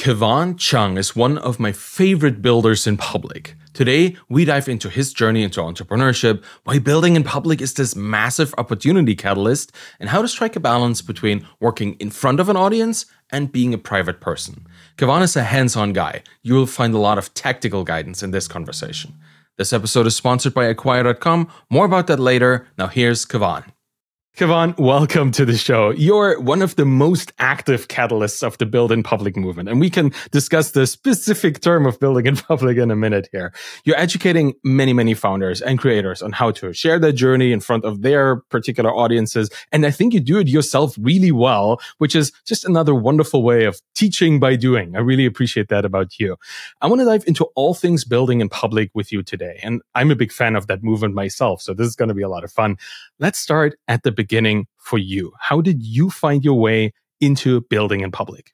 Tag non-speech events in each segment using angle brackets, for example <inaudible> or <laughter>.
Kevon Cheung is one of my favorite builders in public. Today, we dive into his journey into entrepreneurship, why building in public is this massive opportunity catalyst, and how to strike a balance between working in front of an audience and being a private person. Kevon is a hands on guy. You will find a lot of tactical guidance in this conversation. This episode is sponsored by Acquire.com. More about that later. Now, here's Kevon. Kevon, welcome to the show. You're one of the most active catalysts of the build in public movement, and we can discuss the specific term of building in <laughs> public in a minute here. You're educating many, many founders and creators on how to share their journey in front of their particular audiences. And I think you do it yourself really well, which is just another wonderful way of teaching by doing. I really appreciate that about you. I want to dive into all things building in public with you today. And I'm a big fan of that movement myself. So this is going to be a lot of fun. Let's start at the beginning for you. How did you find your way into building in public?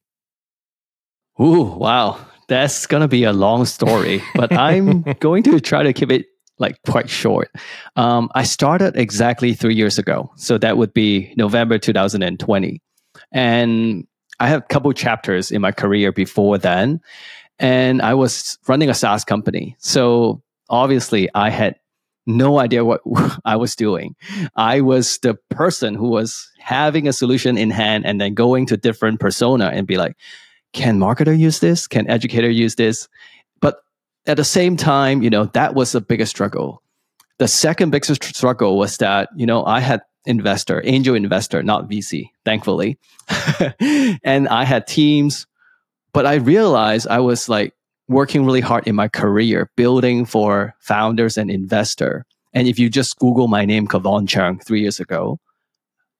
Ooh, wow. That's going to be a long story, but I'm <laughs> going to try to keep it like quite short. Um, I started exactly three years ago. So that would be November 2020. And I have a couple chapters in my career before then. And I was running a SaaS company. So obviously I had no idea what <laughs> I was doing. I was the person who was having a solution in hand and then going to different persona and be like, can marketer use this? Can educator use this? But at the same time, you know, that was the biggest struggle. The second biggest struggle was that, you know, I had investor, angel investor, not VC, thankfully. <laughs> and I had teams, but I realized I was like working really hard in my career, building for founders and investor. And if you just Google my name, Kevon Cheung, three years ago,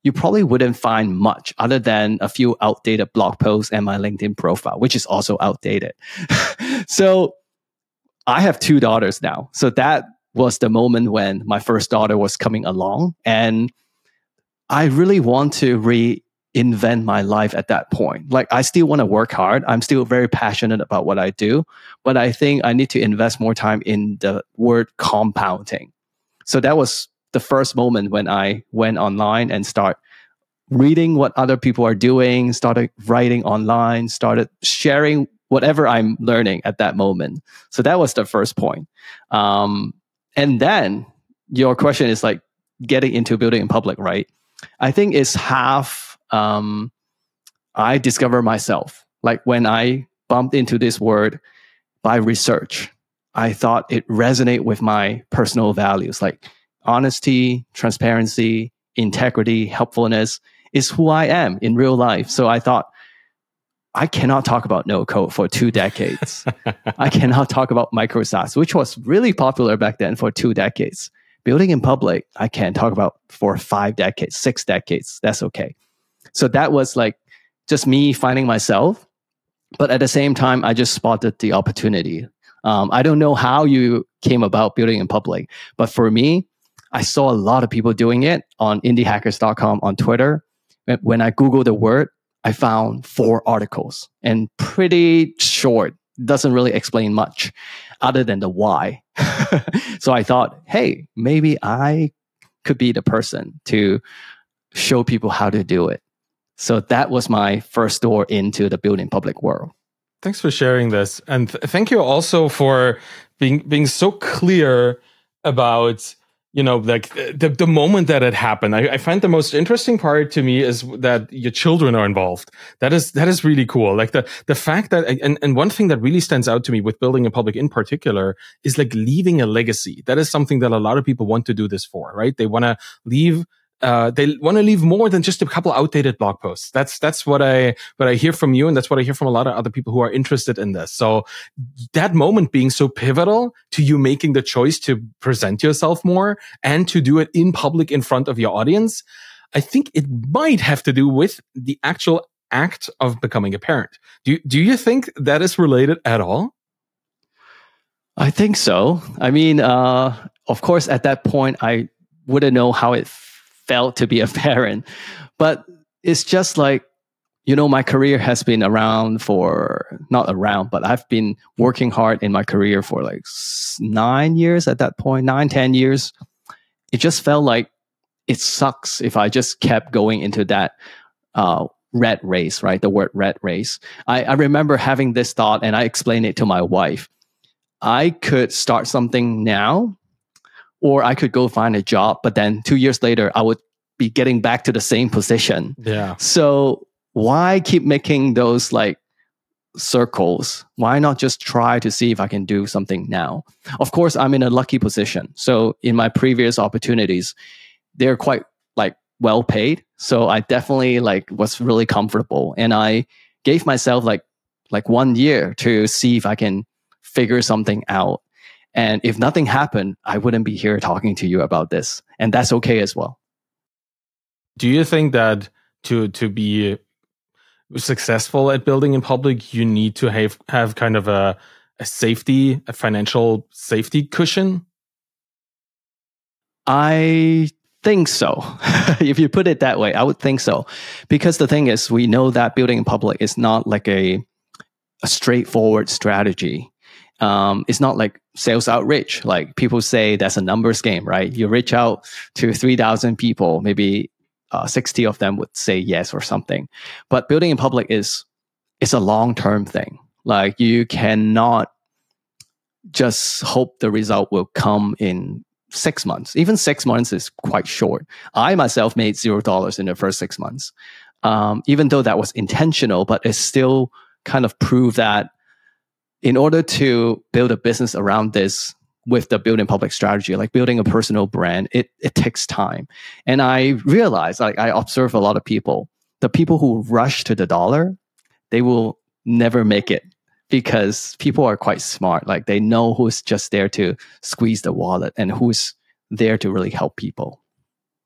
you probably wouldn't find much other than a few outdated blog posts and my LinkedIn profile, which is also outdated. <laughs> so I have two daughters now. So that was the moment when my first daughter was coming along. And I really want to re invent my life at that point. Like I still want to work hard. I'm still very passionate about what I do, but I think I need to invest more time in the word compounding. So that was the first moment when I went online and start reading what other people are doing, started writing online, started sharing whatever I'm learning at that moment. So that was the first point. Um, and then your question is like getting into building in public, right? I think it's half um, I discover myself. Like when I bumped into this word by research, I thought it resonate with my personal values, like honesty, transparency, integrity, helpfulness is who I am in real life. So I thought, I cannot talk about no code for two decades. <laughs> I cannot talk about micro SaaS, which was really popular back then for two decades. Building in public, I can talk about for five decades, six decades. That's okay. So that was like just me finding myself. But at the same time, I just spotted the opportunity. Um, I don't know how you came about building in public, but for me, I saw a lot of people doing it on indiehackers.com on Twitter. When I Googled the word, I found four articles and pretty short, doesn't really explain much other than the why. <laughs> so I thought, hey, maybe I could be the person to show people how to do it. So that was my first door into the building public world. Thanks for sharing this. And th- thank you also for being being so clear about you know like the, the moment that it happened. I, I, find the most interesting part to me is that your children are involved. That is that is really cool. Like the the fact that and, and one thing that really stands out to me with building a public in particular is like leaving a legacy. That is something that a lot of people want to do this for right? They want to leave uh, they want to leave more than just a couple outdated blog posts. That's that's what I what I hear from you, and that's what I hear from a lot of other people who are interested in this. So that moment being so pivotal to you making the choice to present yourself more and to do it in public in front of your audience, I think it might have to do with the actual act of becoming a parent. Do do you think that is related at all? I think so. I mean, uh, of course, at that point, I wouldn't know how it felt to be a <laughs> parent. But it's just like, you know, my career has been around for not around, but I've been working hard in my career for like nine years at that point, nine, ten years. It just felt like it sucks if I just kept going into that uh, red race, right? The word red race. I, I remember having this thought and I explained it to my wife. I could start something now, or I could go find a job, but then two years later, I would be getting back to the same position. Yeah. So why keep making those like circles? Why not just try to see if I can do something now? Of course, I'm in a lucky position. So in my previous opportunities, they're quite like well paid. So I definitely like was really comfortable and I gave myself like like one year to see if I can figure something out. And if nothing happened, I wouldn't be here talking to you about this. And that's okay as well. Do you think that to to be successful at building in public, you need to have have kind of a a safety, a financial safety cushion? I think so. <laughs> if you put it that way, I would think so. Because the thing is, we know that building in public is not like a, a straightforward strategy. Um, it's not like sales outreach. Like people say that's a numbers game, right? You reach out to 3,000 people, maybe uh, 60 of them would say yes or something. But building in public is it's a long term thing. Like you cannot just hope the result will come in six months. Even six months is quite short. I myself made zero dollars in the first six months, um, even though that was intentional, but it still kind of proved that in order to build a business around this, with the building public strategy, like building a personal brand, it, it takes time. And I realize, like I observe a lot of people, the people who rush to the dollar, they will never make it because people are quite smart. Like they know who's just there to squeeze the wallet and who's there to really help people.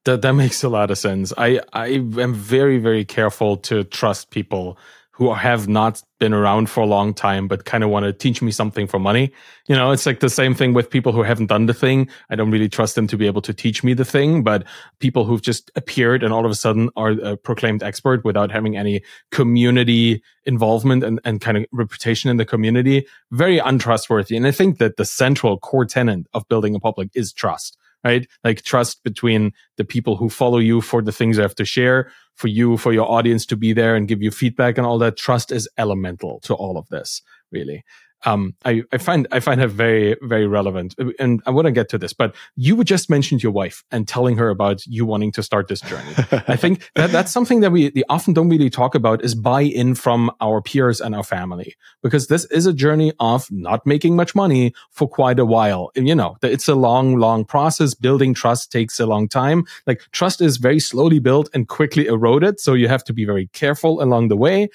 That that makes a lot of sense. I I am very very careful to trust people who have not been around for a long time but kind of want to teach me something for money. You know, it's like the same thing with people who haven't done the thing. I don't really trust them to be able to teach me the thing, but people who've just appeared and all of a sudden are a proclaimed expert without having any community involvement and, and kind of reputation in the community, very untrustworthy. And I think that the central core tenet of building a public is trust right? Like trust between the people who follow you for the things you have to share, for you, for your audience to be there and give you feedback and all that. Trust is elemental to all of this, really um, I, I find I find her very very relevant, and I want to get to this. But you just mentioned your wife and telling her about you wanting to start this journey. I think <laughs> that that's something that we, often don't really talk about is buy-in from our peers and our family because this is a journey of not making much money for quite a while. And you know, it's a long, long process. Building trust takes a long time. Like trust is very slowly built and quickly eroded, so you have to be very careful along the way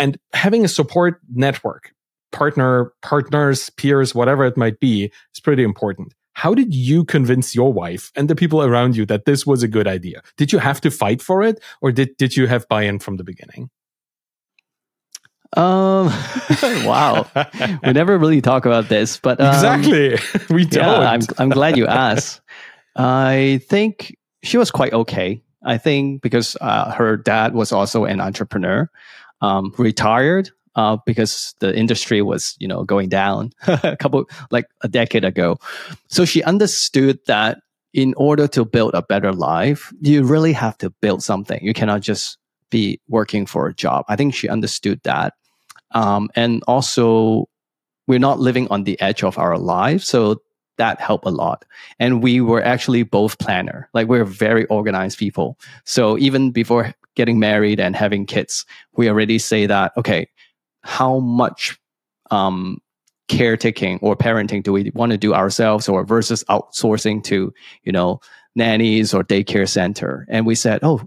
and having a support network partner, partners, peers, whatever it might be, is pretty important. How did you convince your wife and the people around you that this was a good idea? Did you have to fight for it or did, did you have buy in from the beginning? Um, <laughs> wow. <laughs> we never really talk about this, but um, exactly. <laughs> we don't. Yeah, I'm, I'm glad you asked. I think she was quite okay. I think because uh, her dad was also an entrepreneur, um, retired, uh, because the industry was you know going down <laughs> a couple like a decade ago. So she understood that in order to build a better life, you really have to build something. You cannot just be working for a job. I think she understood that, um, and also we're not living on the edge of our lives, so that helped a lot. And we were actually both planner. Like we're very organized people. So even before getting married and having kids, we already say that, okay, how much um, caretaking or parenting do we want to do ourselves or versus outsourcing to you know nannies or daycare center? And we said oh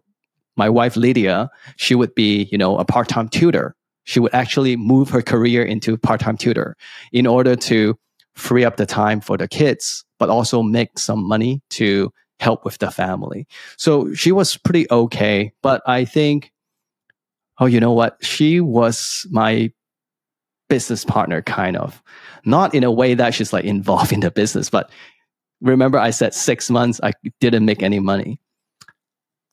my wife lydia she would be you know a part-time tutor. She would actually move her career into part-time tutor in order to free up the time for the kids but also make some money to help with the family. So she was pretty okay but i think oh, you know what? She was my business partner, kind of. Not in a way that she's like involved in the business, but remember I said six months I didn't make any money.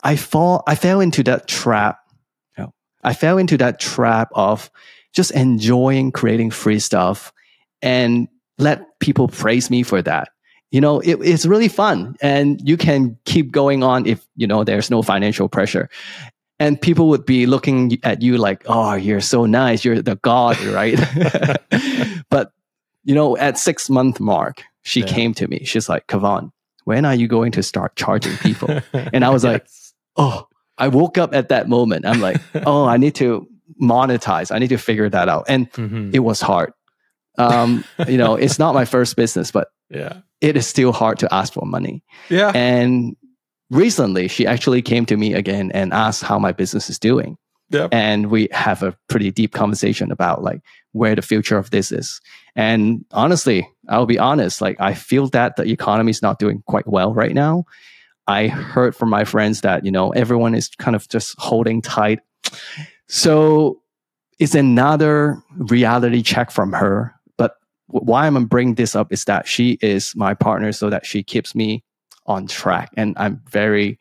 I fall I fell into that trap. I fell into that trap of just enjoying creating free stuff and let people praise me for that. You know, it, it's really fun and you can keep going on if, you know, there's no financial pressure. And people would be looking at you like, "Oh, you're so nice. You're the god, <laughs> right?" <laughs> but you know, at six month mark, she Yeah. came to me. She's like, "Kevon, when are you going to start charging people?" <laughs> And I was like, "Oh." I woke up at that moment. I'm like, "Oh, I need to monetize. I need to figure that out." And Mhm. it was hard. Um, you know, it's not my first business, but yeah. it is still hard to ask for money. Yeah. And recently, she actually came to me again and asked how my business is doing. Yep. And we have a pretty deep conversation about like where the future of this is. And honestly, I'll be honest, like I feel that the economy is not doing quite well right now. I heard from my friends that, you know, everyone is kind of just holding tight. So it's another reality check from her. But why I'm bringing this up is that she is my partner so that she keeps me on track. And I'm very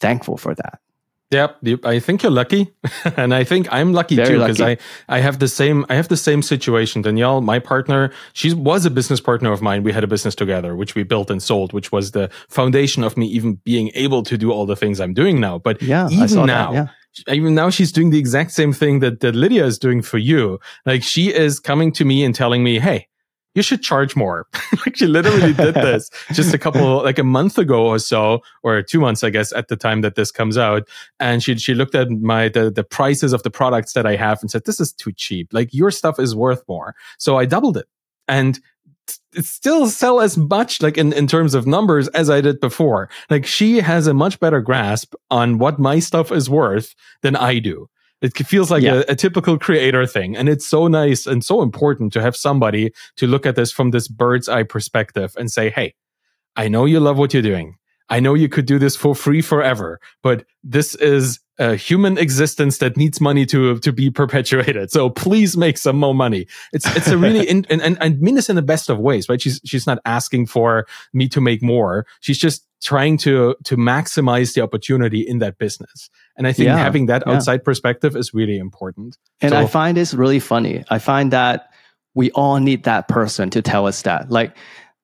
thankful for that. Yep. I think you're lucky, <laughs> and I think I'm lucky Very too because I. I have the same I have the same situation. Danielle, my partner, she was a business partner of mine. We had a business together, which we built and sold, which was the foundation of me even being able to do all the things I'm doing now. But Yeah, even now, that. Yeah. even now she's doing the exact same thing that, that Lydia is doing for you. Like she is coming to me and telling me, Hey, you should charge more. <laughs> like she literally did <laughs> this just a couple, like a month ago or so, or two months, I guess, at the time that this comes out. And she, she looked at my, the, the prices of the products that I have and said, this is too cheap. Like your stuff is worth more. So I doubled it and it still sell as much like in, in terms of numbers as I did before. Like she has a much better grasp on what my stuff is worth than I do. It feels like Yeah. a, a typical creator thing. And it's so nice and so important to have somebody to look at this from this bird's eye perspective and say, Hey, I know you love what you're doing. I know you could do this for free forever, but this is a human existence that needs money to to be perpetuated. So please make some more money. It's it's a really <laughs> in, and, and I mean this in the best of ways, right? She's she's not asking for me to make more. She's just trying to to maximize the opportunity in that business. And I think Yeah, having that yeah. outside perspective is really important. And So- I find this really funny. I find that we all need that person to tell us that. Like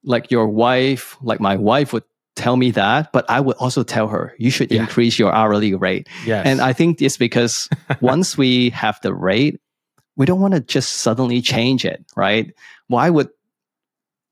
like your wife, like my wife would tell me that, but I would also tell her, you should Yeah. increase your hourly rate. Yes. And I think it's because <laughs> once we have the rate, we don't want to just suddenly change it, right? Why would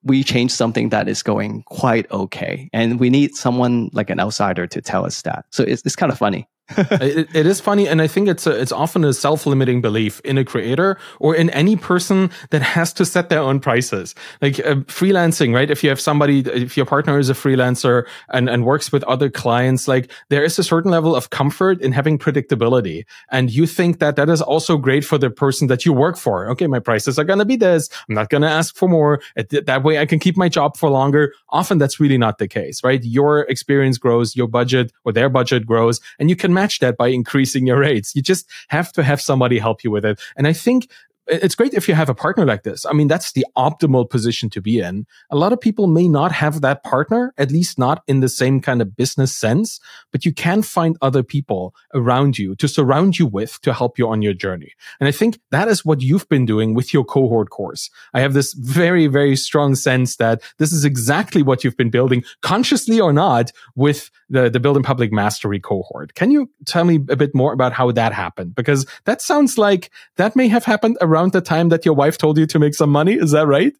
we change something that is going quite okay? And we need someone like an outsider to tell us that. So it's, it's kind of funny. <laughs> it, it is funny, and I think it's a, it's often a self limiting belief in a creator or in any person that has to set their own prices. Like uh, freelancing, right? If you have somebody, if your partner is a freelancer and and works with other clients, like there is a certain level of comfort in having predictability, and you think that that is also great for the person that you work for. Okay, my prices are to be this. I'm not to ask for more. That way, I can keep my job for longer. Often, that's really not the case, right? Your experience grows, your budget or their budget grows, and you can match that by increasing your rates. You just have to have somebody help you with it. And I think it's great if you have a partner like this. I mean, that's the optimal position to be in. A lot of people may not have that partner, at least not in the same kind of business sense, but you can find other people around you to surround you with to help you on your journey. And I think that is what you've been doing with your cohort course. I have this very, very strong sense that this is exactly what you've been building, consciously or not, with the, the Building Public Mastery cohort. Can you tell me a bit more about how that happened? Because that sounds like that may have happened around the time that your wife told you to make some money. Is that right?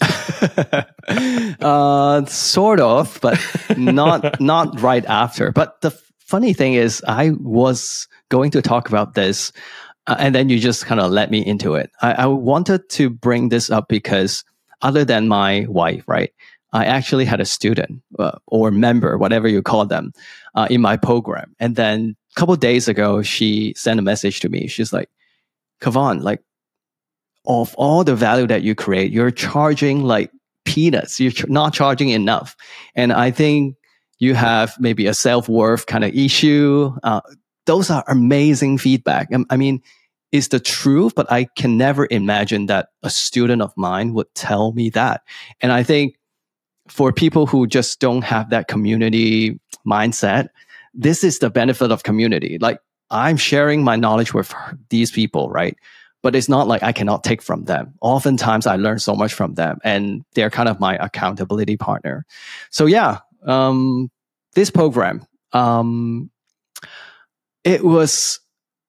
<laughs> uh, sort of, but not <laughs> not right after. But the funny thing is, I was going to talk about this, uh, and then you just kind of let me into it. I, I wanted to bring this up because other than my wife, right? I actually had a student uh, or member, whatever you call them, uh, in my program, and then a couple days ago, she sent a message to me. She's like, "Kevon, like." Of all the value that you create, you're charging like peanuts. You're not charging enough. And I think you have maybe a self worth kind of issue. Uh, those are amazing feedback. Um, I mean, it's the truth, but I can never imagine that a student of mine would tell me that. And I think for people who just don't have that community mindset, this is the benefit of community. Like I'm sharing my knowledge with these people, right? But it's not like I cannot take from them. Oftentimes I learn so much from them and they're kind of my accountability partner. So yeah, um, this program, um, It was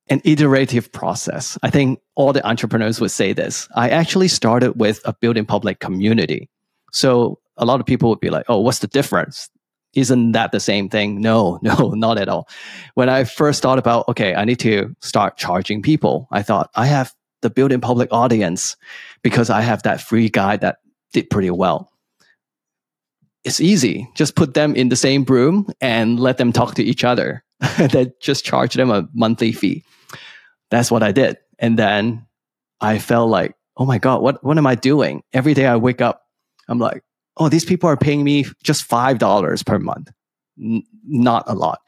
an iterative process. I think all the entrepreneurs would say this. I actually started with a building public community. So a lot of people would be like, oh, what's the difference? Isn't that the same thing? No, <laughs> no, not at all. When I first thought about, okay, I need to start charging people, I thought I have the building public audience because I have that free guy that did pretty well. It's easy. Just put them in the same room and let them talk to each other. <laughs> then just charge them a monthly fee. That's what I did. And then I felt like, oh my God, what, what am I doing? Every day I wake up, I'm like, oh, these people are paying me just $5 per month. N- not a lot,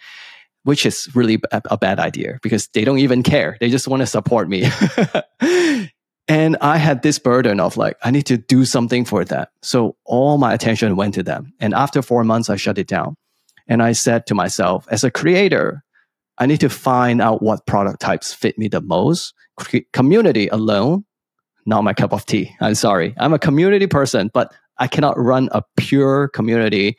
which is really a, a bad idea because they don't even care. They just want to support me. <laughs> and I had this burden of like, I need to do something for them. So all my attention went to them. And after four months, I shut it down. And I said to myself, as a creator, I need to find out what product types fit me the most. community alone, not my cup of tea. I'm sorry. I'm a community person, but I cannot run a pure community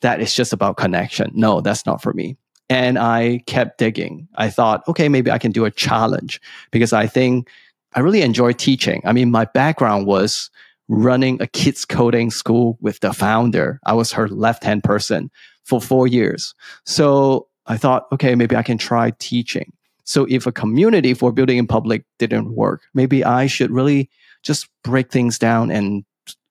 that is just about connection. No, that's not for me. And I kept digging. I thought, okay, maybe I can do a challenge because I think I really enjoy teaching. I mean, my background was running a kids coding school with the founder. I was her left hand person for four years. So I thought, okay, maybe I can try teaching. So if a community for building in public didn't work, maybe I should really just break things down and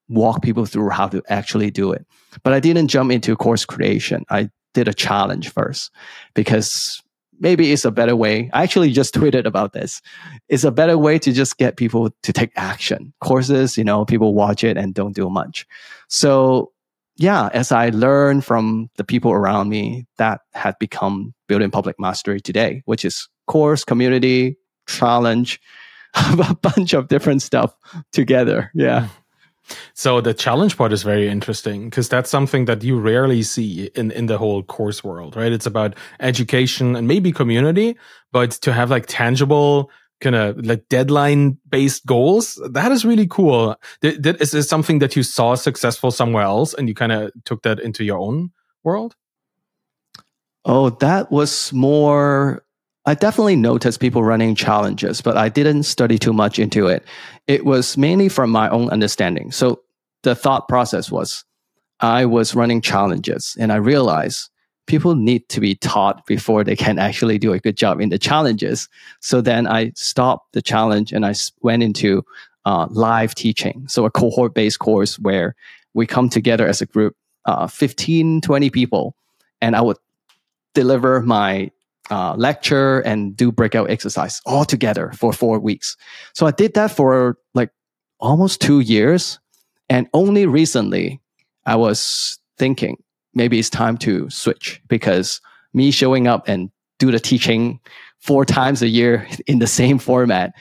walk people through how to actually do it. But I didn't jump into course creation. I did a challenge first because maybe it's a better way. I actually just tweeted about this. It's a better way to just get people to take action. Courses, you know, people watch it and don't do much. So yeah, as I learned from the people around me, that had become building public mastery today, which is course, community, challenge, <laughs> a bunch of different stuff together. Yeah. Mm. So the challenge part is very interesting because that's something that you rarely see in, in the whole course world, right? It's about education and maybe community, but to have like tangible kind of like deadline based goals. That is really cool. Th- that is, is something that you saw successful somewhere else and you kind of took that into your own world? Oh, that was more. I definitely noticed people running challenges, but I didn't study too much into it. It was mainly from my own understanding. So the thought process was I was running challenges and I realized people need to be taught before they can actually do a good job in the challenges. So then I stopped the challenge and I went into uh, live teaching. So a cohort based course where we come together as a group, uh, 15, 20 people, and I would deliver my uh, lecture and do breakout exercise all together for four weeks. So I did that for like almost two years. And only recently I was thinking, maybe it's time to switch because me showing up and do the teaching four times a year <laughs> in the same format,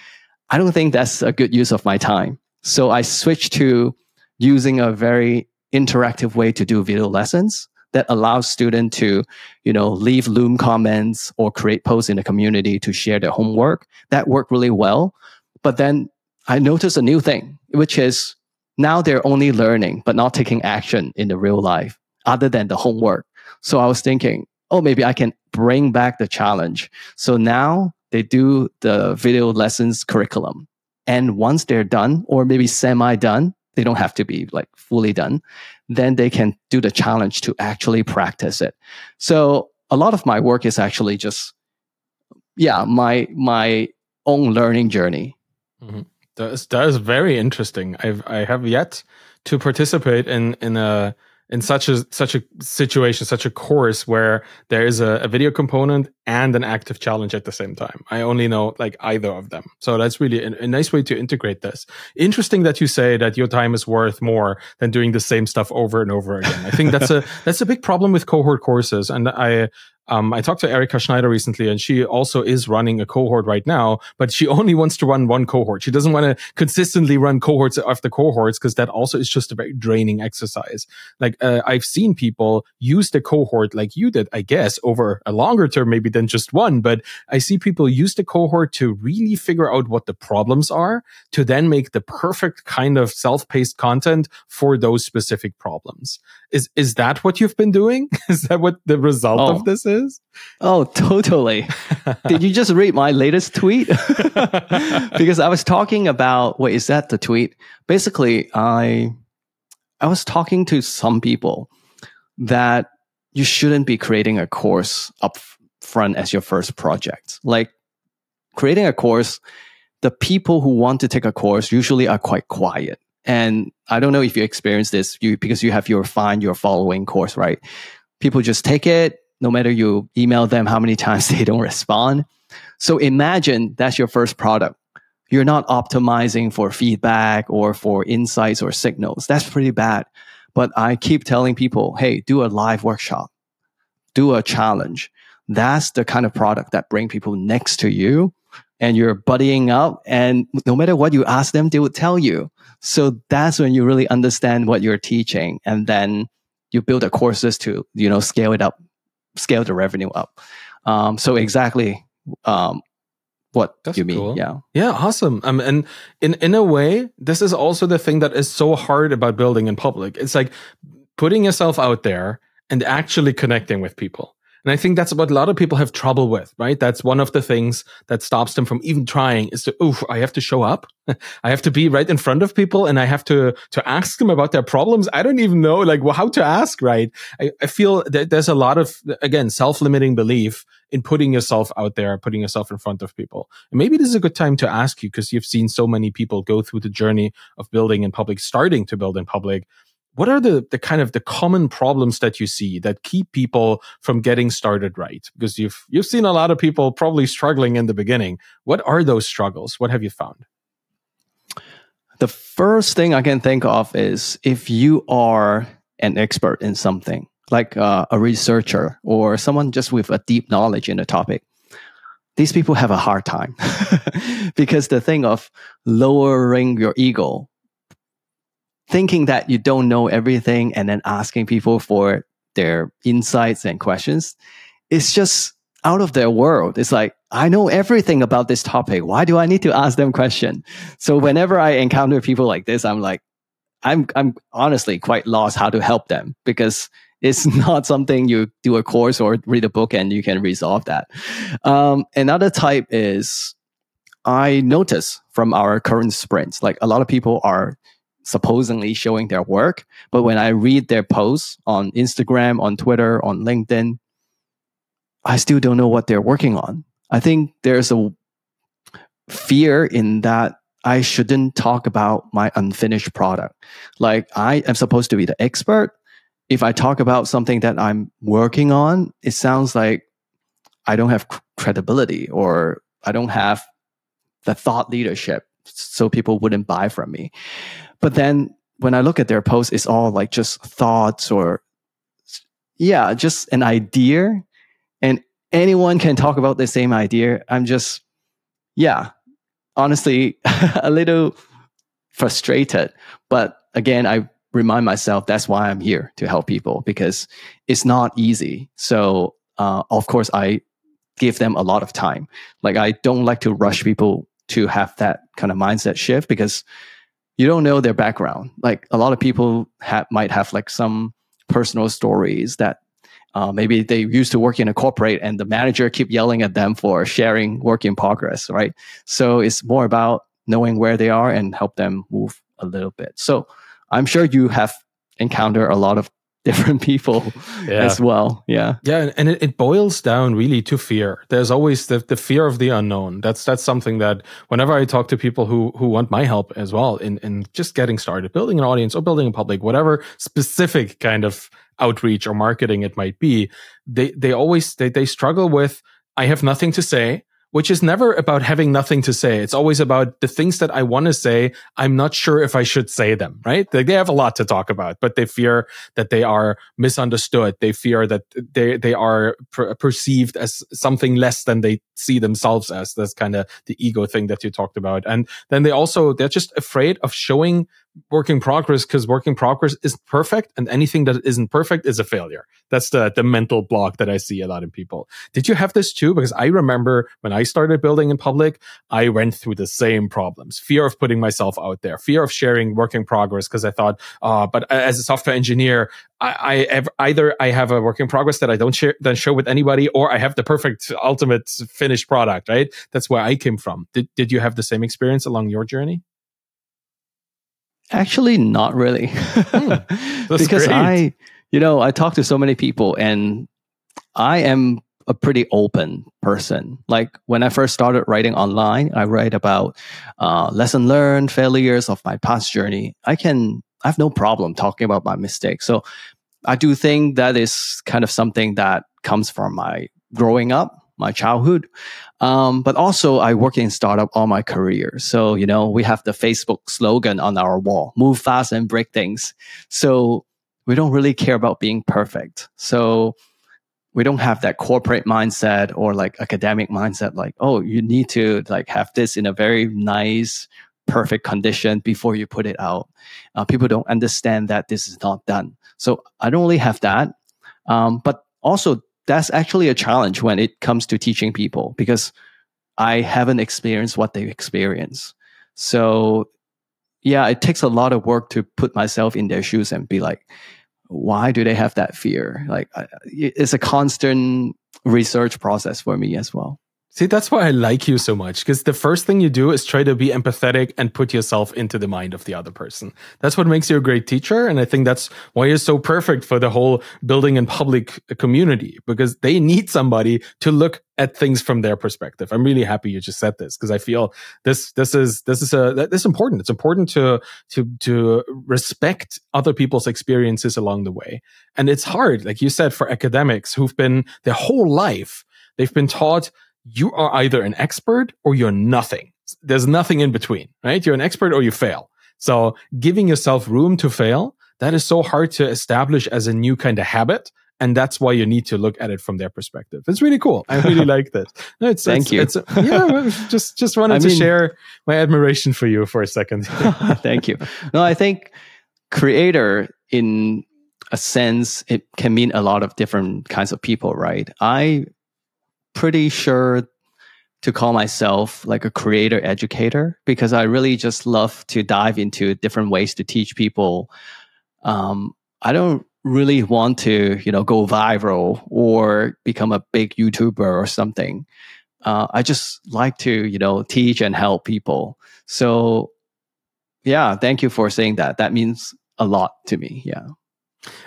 I don't think that's a good use of my time. So I switched to using a very interactive way to do video lessons that allows students to, you know, leave Loom comments or create posts in the community to share their homework. That worked really well. But then I noticed a new thing, which is now they're only learning, but not taking action in the real life other than the homework. So I was thinking, oh, maybe I can bring back the challenge. So now they do the video lessons curriculum. And once they're done, or maybe semi done, they don't have to be like fully done, then they can do the challenge to actually practice it. So a lot of my work is actually just, yeah, my, my own learning journey. Mm-hmm. That is, that is very interesting. I've, I have yet to participate in, in a, in such a such a situation, such a course where there is a, a, video component and an active challenge at the same time. I only know like either of them, so that's really a, a, nice way to integrate this. Interesting that you say that your time is worth more than doing the same stuff over and over again. I think that's a <laughs> that's a big problem with cohort courses, and I um, I talked to Erica Schneider recently, and she also is running a cohort right now, but she only wants to run one cohort. She doesn't want to consistently run cohorts after cohorts because that also is just a very draining exercise. Like uh, I've seen people use the cohort like you did, I guess, over a longer term, maybe than just one. But I see people use the cohort to really figure out what the problems are, to then make the perfect kind of self-paced content for those specific problems. Is is that what you've been doing? <laughs> is that what the result oh. of this is? Is? Oh, totally. <laughs> Did you just read my latest tweet? <laughs> because I was talking about wait, is that the tweet? Basically, I I was talking to some people that you shouldn't be creating a course up front as your first project. Like creating a course, the people who want to take a course usually are quite quiet. And I don't know if you experience this you, because you have your find your following course, right? People just take it, no matter you email them how many times <laughs> they don't respond. So imagine that's your first product. You're not optimizing for feedback or for insights or signals. That's pretty bad. But I keep telling people, hey, do a live workshop, do a challenge. That's the kind of product that bring people next to you and you're buddying up. And no matter what you ask them, they will tell you. So that's when you really understand what you're teaching. And then you build the courses to, you know, scale it up, scale the revenue up. Um, so exactly um, what That's you mean. cool. Yeah. Yeah, awesome. Um, and in in a way, this is also the thing that is so hard about building in public. It's like putting yourself out there and actually connecting with people. And I think that's what a lot of people have trouble with, right? That's one of the things that stops them from even trying is to, oh, I have to show up. <laughs> I have to be right in front of people and I have to, to ask them about their problems. I don't even know like well, how to ask, right? I, I feel that there's a lot of, again, self-limiting belief in putting yourself out there, putting yourself in front of people. And maybe this is a good time to ask you because you've seen so many people go through the journey of building in public, starting to build in public what are the the kind of the common problems that you see that keep people from getting started right? Because you've you've seen a lot of people probably struggling in the beginning. What are those struggles? What have you found? The first thing i can think of is if you are an expert in something like uh, a researcher or someone just with a deep knowledge in a topic these people have a hard time. <laughs> Because the thing of lowering your ego thinking that you don't know everything and then asking people for their insights and questions it's just out of their world. It's like i know everything about this topic. Why do i need to ask them question? So whenever i encounter people like this i'm like i'm i'm honestly quite lost how to help them because it's <laughs> not something you do a course or read a book and you can resolve that. Um, another type is i notice from our current sprints like a lot of people are supposedly showing their work. But when I read their posts on Instagram, on Twitter, on LinkedIn, I still don't know what they're working on. I think there's a fear in that I shouldn't talk about my unfinished product. Like I am supposed to be the expert. If I talk about something that I'm working on, it sounds like I don't have credibility or I don't have the thought leadership so people wouldn't buy from me. But then when I look at their posts, it's all like just thoughts or, yeah, just an idea. And anyone can talk about the same idea. I'm just, yeah, honestly, <laughs> a little frustrated. But again, I remind myself that's why I'm here to help people because it's not easy. So, uh, of course, I give them a lot of time. Like, I don't like to rush people to have that kind of mindset shift because you don't know their background. Like a lot of people ha- might have like some personal stories that uh, maybe they used to work in a corporate and the manager keep yelling at them for sharing work in progress, right? So it's more about knowing where they are and help them move a little bit. So I'm sure you have encountered a lot of different people yeah. as well. Yeah. Yeah. And it, it, boils down really to fear. There's always the, the fear of the unknown. That's that's something that whenever I talk to people who who want my help as well in, in just getting started, building an audience or building a public, whatever specific kind of outreach or marketing it might be, they they always they, they struggle with I have nothing to say which is never about having nothing to say. It's always about the things that I want to say. I'm not sure if I should say them, right? They, they have a lot to talk about, but they fear that they are misunderstood. They fear that they, they are per- perceived as something less than they see themselves as. That's kind of the ego thing that you talked about. And then they also, they're just afraid of showing work in progress because work in progress isn't perfect and anything that isn't perfect is a failure. That's the, the mental block that I see a lot in people. Did you have this too? Because I remember when I started building in public, I went through the same problems. Fear of putting myself out there, fear of sharing work in progress because I thought, uh, but as a software engineer, I, I have either I have a work in progress that I don't share, then show with anybody, or I have the perfect ultimate finished product, right? That's where I came from. Did, did you have the same experience along your journey? Actually, not really. <laughs> Hmm, because great. I, you know, I talk to so many people and I am a pretty open person. Like when I first started writing online, I write about uh, lesson learned, failures of my past journey. I can, I have no problem talking about my mistakes. So I do think that is kind of something that comes from my growing up my childhood. Um, but also I work in startup all my career. So, you know, we have the Facebook slogan on our wall, move fast and break things. So we don't really care about being perfect. So we don't have that corporate mindset or like academic mindset, like, oh, you need to like have this in a very nice, perfect condition before you put it out. Uh, people don't understand that this is not done. So I don't really have that. Um, but also that's actually a challenge when it comes to teaching people because I haven't experienced what they experience. So, yeah, it takes a lot of work to put myself in their shoes and be like, why do they have that fear? Like, it's a constant research process for me as well. See, that's why I like you so much because the first thing you do is try to be empathetic and put yourself into the mind of the other person. That's what makes you a great teacher. And I think that's why you're so perfect for the whole building and public uh, community because they need somebody to look at things from their perspective. I'm really happy you just said this because I feel this, this is, this is a, this is important. It's important to, to, to respect other people's experiences along the way. And it's hard, like you said, for academics who've been their whole life, they've been taught you are either an expert or you're nothing. There's nothing in between, right? You're an expert or you fail. So giving yourself room to fail, that is so hard to establish as a new kind of habit. And that's why you need to look at it from their perspective. It's really cool. I really <laughs> like this. it's, Thank it's, you. It's, yeah, <laughs> just just wanted I to mean, share my admiration for you for a second. <laughs> Thank you. No, I think creator in a sense it can mean a lot of different kinds of people, right? I pretty sure to call myself like a creator educator because I really just love to dive into different ways to teach people. Um, I don't really want to, you know, go viral or become a big YouTuber or something. Uh, I just like to, you know, teach and help people. So, yeah, thank you for saying that. That means a lot to me. Yeah.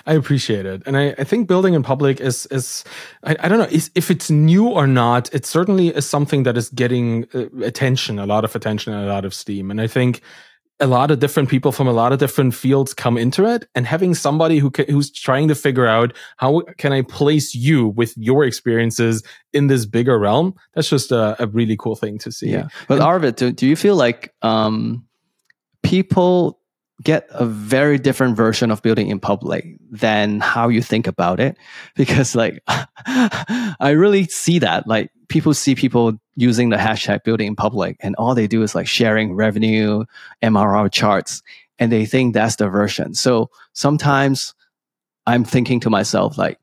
I appreciate it, and I, I think building in public is is I, I don't know is, if it's new or not. It certainly is something that is getting uh, attention, a lot of attention, and a lot of steam. And I think a lot of different people from a lot of different fields come into it, and having somebody who can, who's trying to figure out how can I place you with your experiences in this bigger realm. That's just a, a really cool thing to see. Yeah, but and, Arvid, do, do you feel like um, people get a very different version of building in public than how you think about it. <laughs> Because like <laughs> i really see that. Like people see people using the hashtag building in public and all they do is like sharing revenue mrr charts and they think that's the version. So sometimes i'm thinking to myself like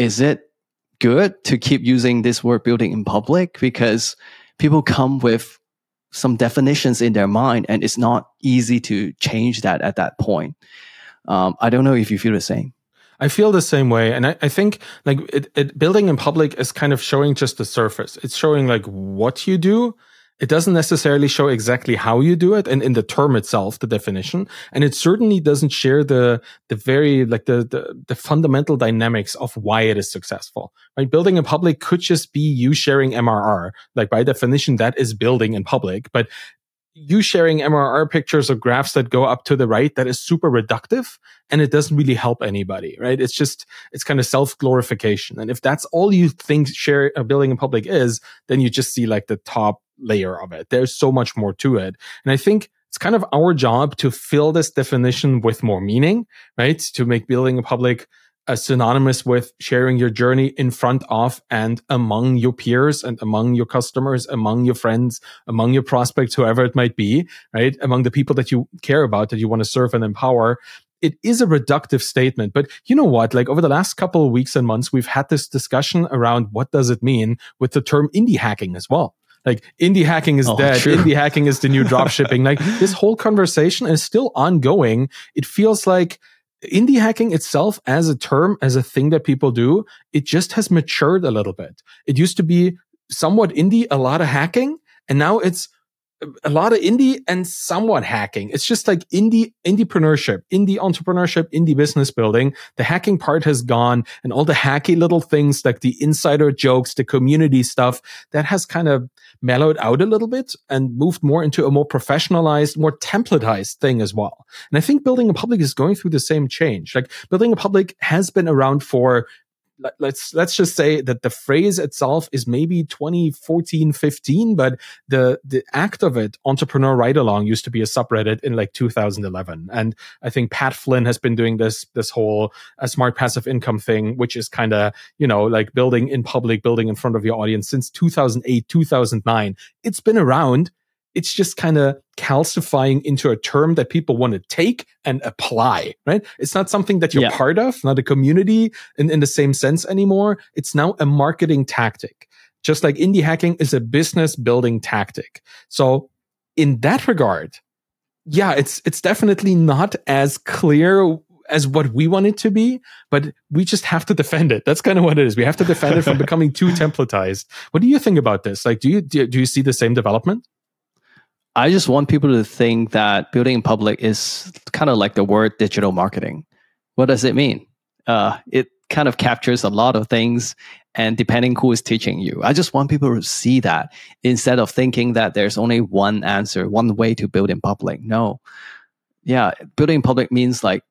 is it good to keep using this word building in public? Because people come with some definitions in their mind, and it's not easy to change that at that point. Um, I don't know if you feel the same. I feel the same way, and I, I think like it, it, building in public is kind of showing just the surface. It's showing like what you do, it doesn't necessarily show exactly how you do it and in the term itself, the definition. And it certainly doesn't share the, the very, like the, the, the fundamental dynamics of why it is successful, right? Building in public could just be you sharing MRR. Like by definition, that is building in public, but you sharing MRR pictures or graphs that go up to the right, that is super reductive and it doesn't really help anybody, right? It's just, it's kind of self glorification. And if that's all you think share a building in public is, then you just see like the top layer of it. There's so much more to it. And I think it's kind of our job to fill this definition with more meaning, right? To make building a public uh, synonymous with sharing your journey in front of and among your peers and among your customers, among your friends, among your prospects, whoever it might be, right? Among the people that you care about, that you want to serve and empower. It is a reductive statement, but you know what? Like over the last couple of weeks and months, we've had this discussion around what does it mean with the term indie hacking as well like indie hacking is oh, dead true. indie hacking is the new drop shipping like this whole conversation is still ongoing it feels like indie hacking itself as a term as a thing that people do it just has matured a little bit. It used to be somewhat indie a lot of hacking and now it's a lot of indie and somewhat hacking. It's just like indie, indiepreneurship, indie entrepreneurship, indie business building. The hacking part has gone and all the hacky little things like the insider jokes, the community stuff that has kind of mellowed out a little bit and moved more into a more professionalized, more templatized thing as well. And I think building a public is going through the same change. Like building a public has been around for let's let's just say that the phrase itself is maybe 2014 15 but the the act of it entrepreneur ride along used to be a subreddit in like 2011 and i think pat flynn has been doing this this whole uh, smart passive income thing which is kind of you know like building in public building in front of your audience since 2008 2009 it's been around it's just kind of calcifying into a term that people want to take and apply, right? It's not something that you're yeah. part of, not a community in, in the same sense anymore. It's now a marketing tactic. Just like indie hacking is a business building tactic. So in that regard, yeah, it's, it's definitely not as clear as what we want it to be, but we just have to defend it. That's kind of what it is. We have to defend it from <laughs> becoming too templatized. What do you think about this? Like, do you, do you see the same development? I just want people to think that building in public is kind of like the word digital marketing. What does it mean? Uh, it kind of captures a lot of things and depending who is teaching you i just want people to see that instead of thinking that there's only one answer one way to build in public no yeah building in public means like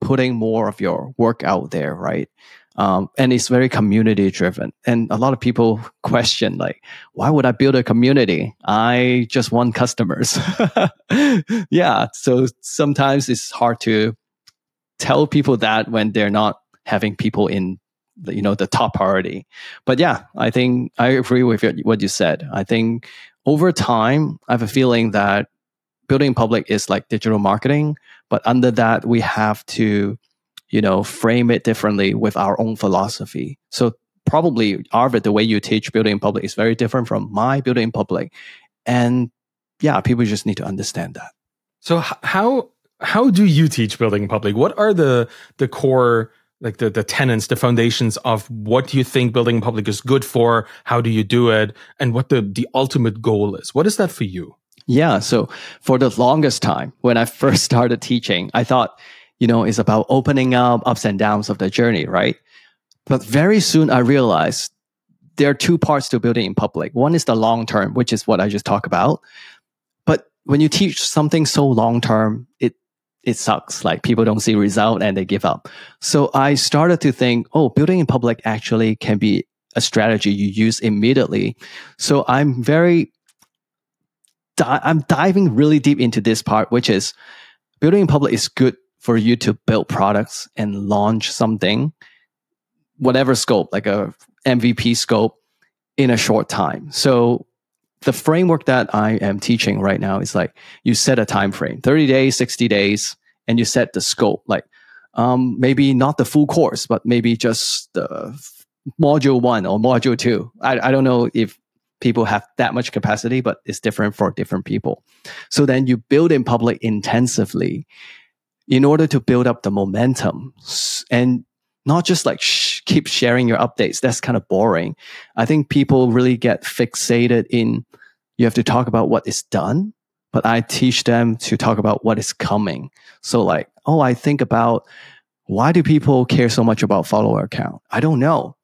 putting more of your work out there right um, and it's very community driven. And a lot of people <laughs> question, like, why would I build a community? I just want customers. <laughs> yeah. So sometimes it's hard to tell people that when they're not having people in you know the top priority but yeah i think i agree with what you said i think over time i have a feeling that building public is like digital marketing but under that we have to you know, frame it differently with our own philosophy. So probably Arvid, the way you teach building in public is very different from my building in public. And yeah, people just need to understand that. So how how do you teach building in public? What are the the core like the, the tenants, the foundations of what do you think building in public is good for? How do you do it? And what the, the ultimate goal is? What is that for you? Yeah. So for the longest time, when I <laughs> first started teaching, I thought you know, it's about opening up ups and downs of the journey, right? But very soon I realized there are two parts to building in public. One is the long term, which is what I just talked about. But when you teach something so long term, it it sucks. Like people don't see result and they give up. So I started to think, oh, building in public actually can be a strategy you use immediately. So I'm very di- I'm diving really deep into this part, which is building in public is good for you to build products and launch something, whatever scope, like a MVP scope in a short time. So the framework that I am teaching right now is like you set a time frame, 30 days, 60 days, and you set the scope, like um, maybe not the full course, but maybe just the module one or module two. I, I don't know if people have that much capacity, but it's different for different people. So then you build in public intensively in order to build up the momentum and not just like sh- keep sharing your updates. That's kind of boring. I think people really get fixated in you have to talk about what is done, but I teach them to talk about what is coming. So like, oh, I think about why do people care so much about follower count? I don't know.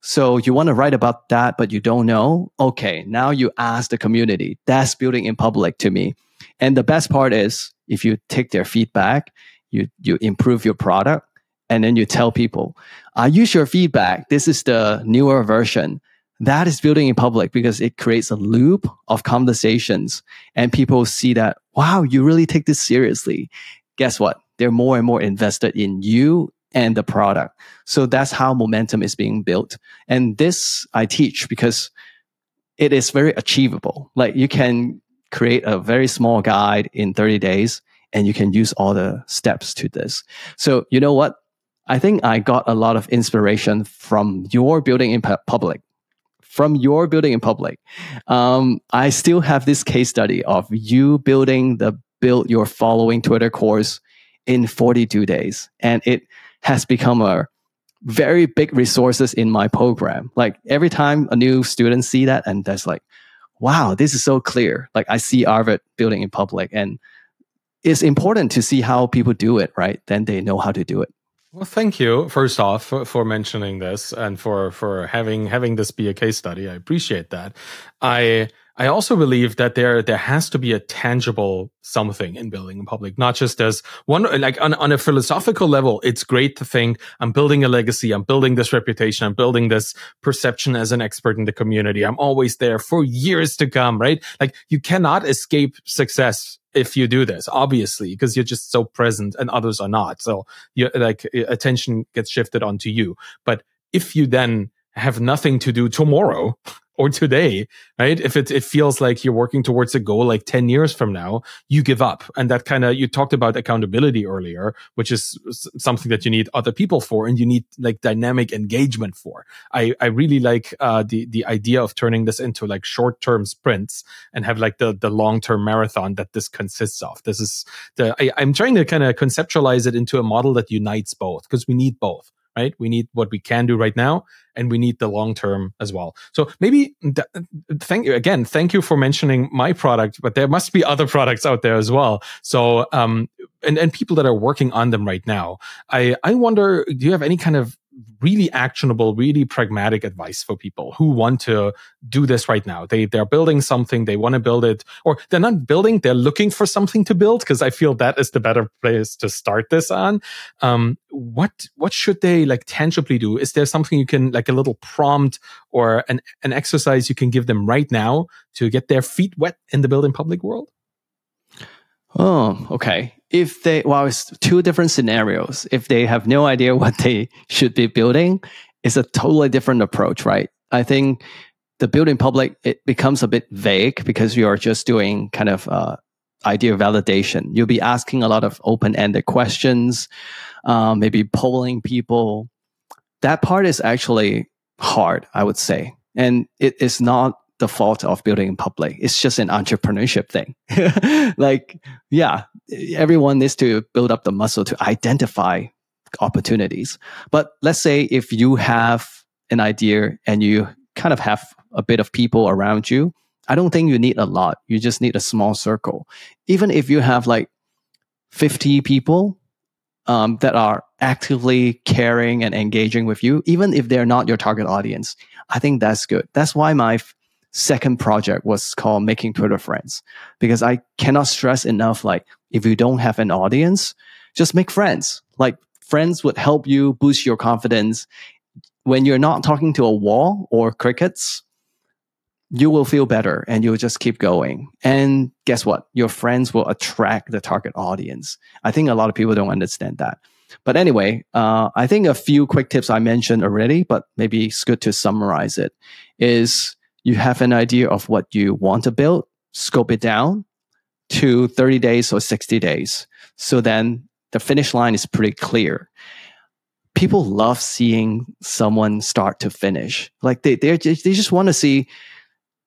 So you want to write about that, but you don't know. Okay. Now you ask the community. That's building in public to me. And the best part is if you take their feedback, you, you improve your product, and then you tell people, I use your feedback. This is the newer version. That is building in public because it creates a loop of conversations and people see that, wow, you really take this seriously. Guess what? They're more and more invested in you and the product. So that's how momentum is being built. And this I teach because it is very achievable. Like you can create a very small guide in 30 days and you can use all the steps to this. So you know what? I think I got a lot of inspiration from your building in public. From your building in public. Um, I still have this case study of you building the build your following Twitter course in 42 days. And it has become a very big resources in my program. Like every time a new student see that and that's like, wow, this is so clear. Like I see Arvid building in public and it's important to see how people do it, right? Then they know how to do it. Well, thank you first off for, for, mentioning this and for for having having this be a case study. I appreciate that. I I also believe that there there has to be a tangible something in building in public, not just as one like on, on a philosophical level. It's great to think I'm building a legacy, I'm building this reputation, I'm building this perception as an expert in the community. I'm always there for years to come, right? Like you cannot escape success if you do this, obviously, because you're just so present and others are not. So you like attention gets shifted onto you. But if you then have nothing to do tomorrow, or today, right? If it, it feels like you're working towards a goal like 10 years from now, you give up. And that kind of, you talked about accountability earlier, which is something that you need other people for and you need like dynamic engagement for. I, I really like, uh, the, the idea of turning this into like short term sprints and have like the, the long term marathon that this consists of. This is the, I, I'm trying to kind of conceptualize it into a model that unites both because we need both right? We need what we can do right now, and we need the long term as well. So maybe th- thank you again. Thank you for mentioning my product, but there must be other products out there as well. So um, and and people that are working on them right now. I I wonder, do you have any kind of really actionable, really pragmatic advice for people who want to do this right now. They they're building something, they want to build it, or they're not building, they're looking for something to build because I feel that is the better place to start this on. Um, what what should they like tangibly do? Is there something you can like a little prompt or an an exercise you can give them right now to get their feet wet in the building public world? Oh, okay. If they well it's two different scenarios. If they have no idea <laughs> what they should be building it's a totally different approach right? I think the building public it becomes a bit vague because you're just doing kind of uh, idea validation. You'll be asking a lot of open-ended questions um, maybe polling people. That part is actually hard i would say. And it is not the fault of building in public. It's just an entrepreneurship thing. <laughs> like, yeah, everyone needs to build up the muscle to identify opportunities. But let's say if you have an idea and you kind of have a bit of people around you, I don't think you need a lot. You just need a small circle. Even if you have like 50 people um, that are actively caring and engaging with you, even if they're not your target audience, I think that's good. That's why my second project was called Making Twitter Friends because I cannot stress enough like if you don't have an audience, just make friends. Like friends would help you boost your confidence. When you're not talking to a wall or crickets, you will feel better and you'll just keep going. And guess what? Your friends will attract the target audience. I think a lot of people don't understand that. But anyway, uh, I think a few quick tips I mentioned already, but maybe it's good to summarize it is you have an idea of what you want to build, scope it down to 30 days or 60 days. So then the finish line is pretty clear. People love seeing someone start to finish. Like they, they, they just want to see,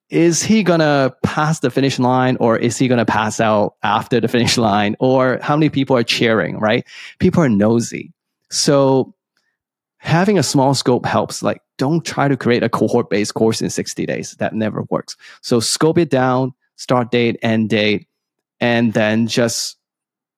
is he going to pass the finish line or is he going to pass out after the finish line or how many people are cheering, right? People are nosy. So having a small scope helps. Like, don't try to create a cohort based course in 60 days. That never works. So, scope it down, start date, end date, and then just,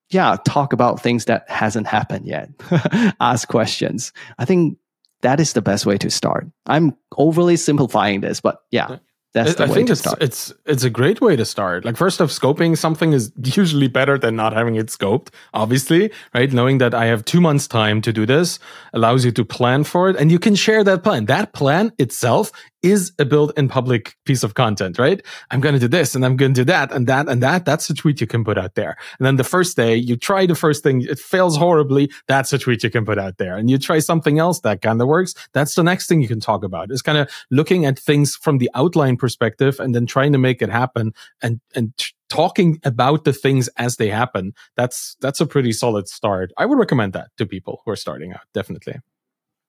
yeah, talk about things that hasn't happened yet. <laughs> Ask questions. I think that is the best way to start. I'm overly simplifying this, but yeah. That's the I way think to it's, start. It's it's a great way to start. Like first off, scoping something is <laughs> usually better than not having it scoped. Obviously, right? Knowing that I have two months time to do this allows you to plan for it, and you can share that plan. That plan itself is a build in public piece of content, right? I'm going to do this and I'm going to do that and that and that. That's a tweet you can put out there. And then the first day you try the first thing, it fails horribly. That's a tweet you can put out there. And you try something else that kind of works. That's the next thing you can talk about. It's kind of looking at things from the outline perspective and then trying to make it happen and, and talking about the things as they happen. That's, that's a pretty solid start. I would recommend that to people who are starting out. Definitely.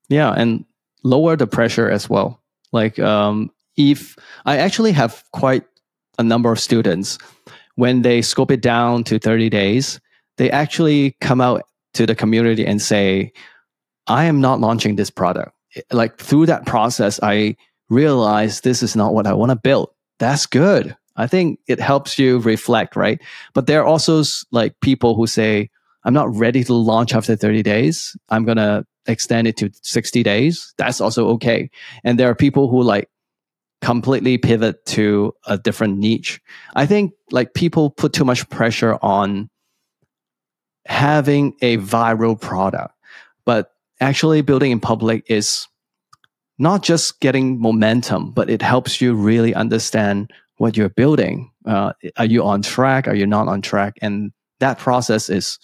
Yeah. And lower the pressure as well like um, if I actually have quite a number of students, when they scope it down to 30 days, they actually come out to the community and say, I am not launching this product. Like through that process, I realized this is not what I want to build. That's good. I think it helps you reflect, right? But there are also like people who say, I'm not ready to launch after 30 days. I'm going to extend it to 60 days, that's also okay. And there are people who like completely pivot to a different niche. I think like people put too much pressure on having a viral product, but actually building in public is not just getting momentum, but it helps you really understand what you're building. Uh, are you on track? Are you not on track? And that process is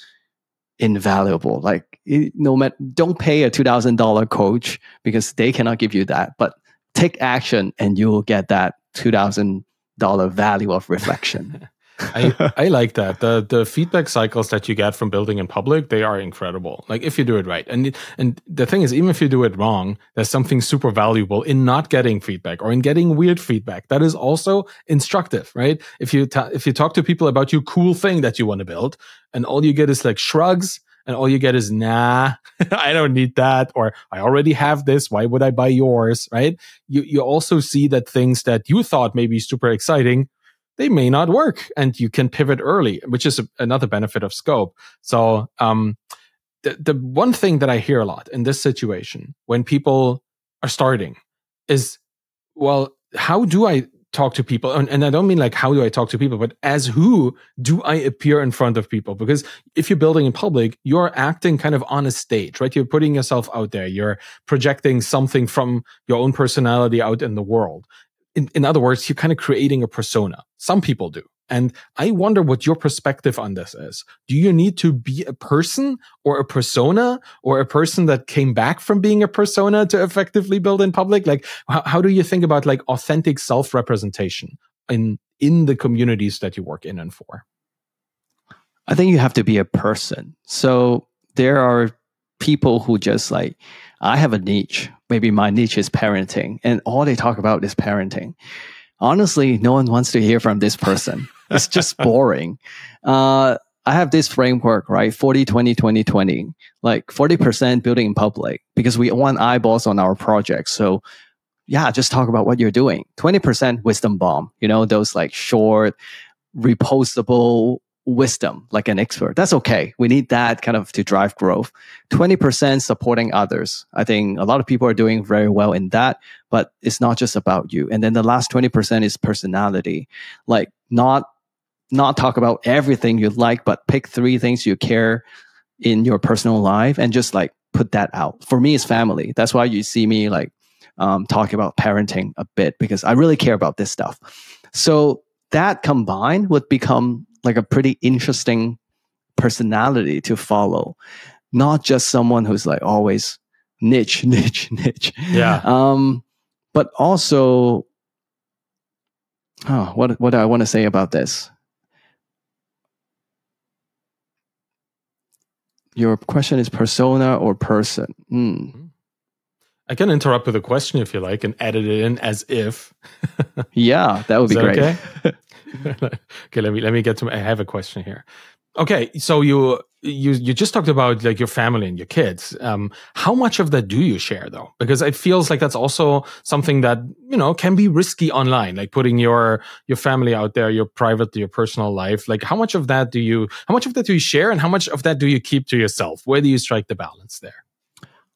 invaluable. Like no matter, don't pay a two thousand dollar coach because they cannot give you that. But take action, and you will get that two thousand dollar value of reflection. <laughs> I, I like that. The the feedback cycles that you get from building in public, they are incredible. Like if you do it right. And and the thing is, even if you do it wrong, there's something super valuable in not getting feedback or in getting weird feedback. That is also instructive, right? If you ta- if you talk to people about your cool thing that you want to build, and all you get is like shrugs and all you get is nah <laughs> i don't need that or i already have this why would i buy yours? Right? You you also see that things that you thought may be super exciting they may not work and you can pivot early which is a, another benefit of scope. So um the, the one thing that i hear a lot in this situation when people are starting is well how do i talk to people and, and, i don't mean like how do i talk to people but as who do i appear in front of people? Because if you're building in public you're acting kind of on a stage right? You're putting yourself out there. You're projecting something from your own personality out in the world. In, in other words you're kind of creating a persona. Some people do and I wonder what your perspective on this is. Do you need to be a person or a persona or a person that came back from being a persona to effectively build in public? Like, how, how do you think about like authentic self representation in, in the communities that you work in and for? I think you have to be a person. So there are people who just like, I have a niche. Maybe my niche is parenting and all they talk about is parenting honestly, no one wants to hear from this person. <laughs> It's just boring. Uh, I have this framework, right? 40, 20, 20, 20, like 40% building in public because we want eyeballs on our project. So yeah, just talk about what you're doing. 20% wisdom bomb, you know, those like short, repostable wisdom like an expert. That's okay. We need that kind of to drive growth. 20% supporting others. I think a lot of people are doing very well in that, but it's not just about you. And then the last 20% is personality. Like not not talk about everything you like, but pick three things you care in your personal life and just like put that out. For me, it's family. That's why you see me like um, talking about parenting a bit because I really care about this stuff. So that combined would become like a pretty interesting personality to follow, not just someone who's like always niche, <laughs> niche, niche. Yeah. Um, but also, oh, what what do I want to say about this? Your question is persona or person. Mm. I can interrupt with a question if you like and edit it in as if. <laughs> yeah, that would be great. Okay? <laughs> <laughs> okay, let me let me get to. I have a question here. Okay, so you you you just talked about like your family and your kids. Um, how much of that do you share though? Because it feels like that's also something that you know can be risky online, like putting your your family out there, your private, your personal life. Like how much of that do you how much of that do you share, and how much of that do you keep to yourself? Where do you strike the balance there?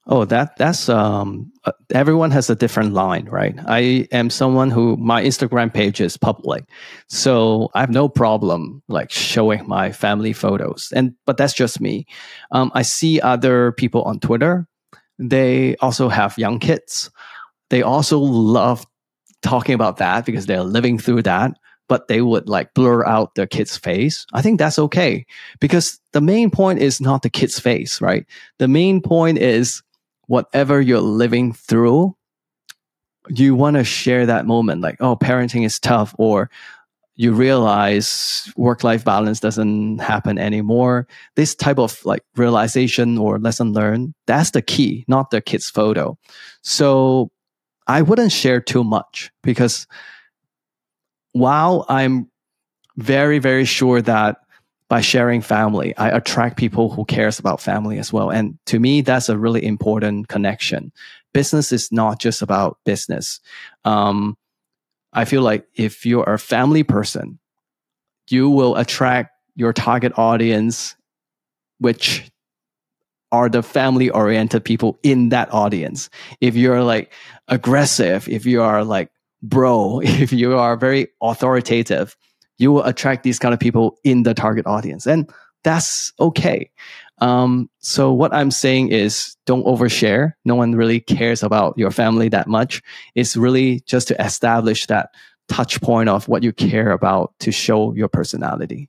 Oh, that that's um uh, everyone has a different line, right? I am someone who my Instagram page is public. So I have no problem like showing my family photos. And but that's just me. Um, I see other people on Twitter. They also have young kids. They also love talking about that because they're living through that, but they would like blur out their kid's face. I think that's okay because the main point is not the kid's face, right? The main point is whatever you're living through, you want to share that moment like, oh, parenting is tough, or you realize work life balance doesn't happen anymore. This type of like realization or lesson learned, that's the key, not the kid's photo. So I wouldn't share too much because while I'm very, very sure that by sharing family, I attract people who cares about family as well. And to me, that's a really important connection. Business is not just about business. Um, I feel like if you're a family person, you will attract your target audience, which are the family oriented people in that audience. If you're like aggressive, if you are like bro, <laughs> if you are very authoritative, you will attract these kind of people in the target audience. And that's okay. Um, so what I'm saying is don't overshare. No one really cares about your family that much. It's really just to establish that touch point of what you care about to show your personality.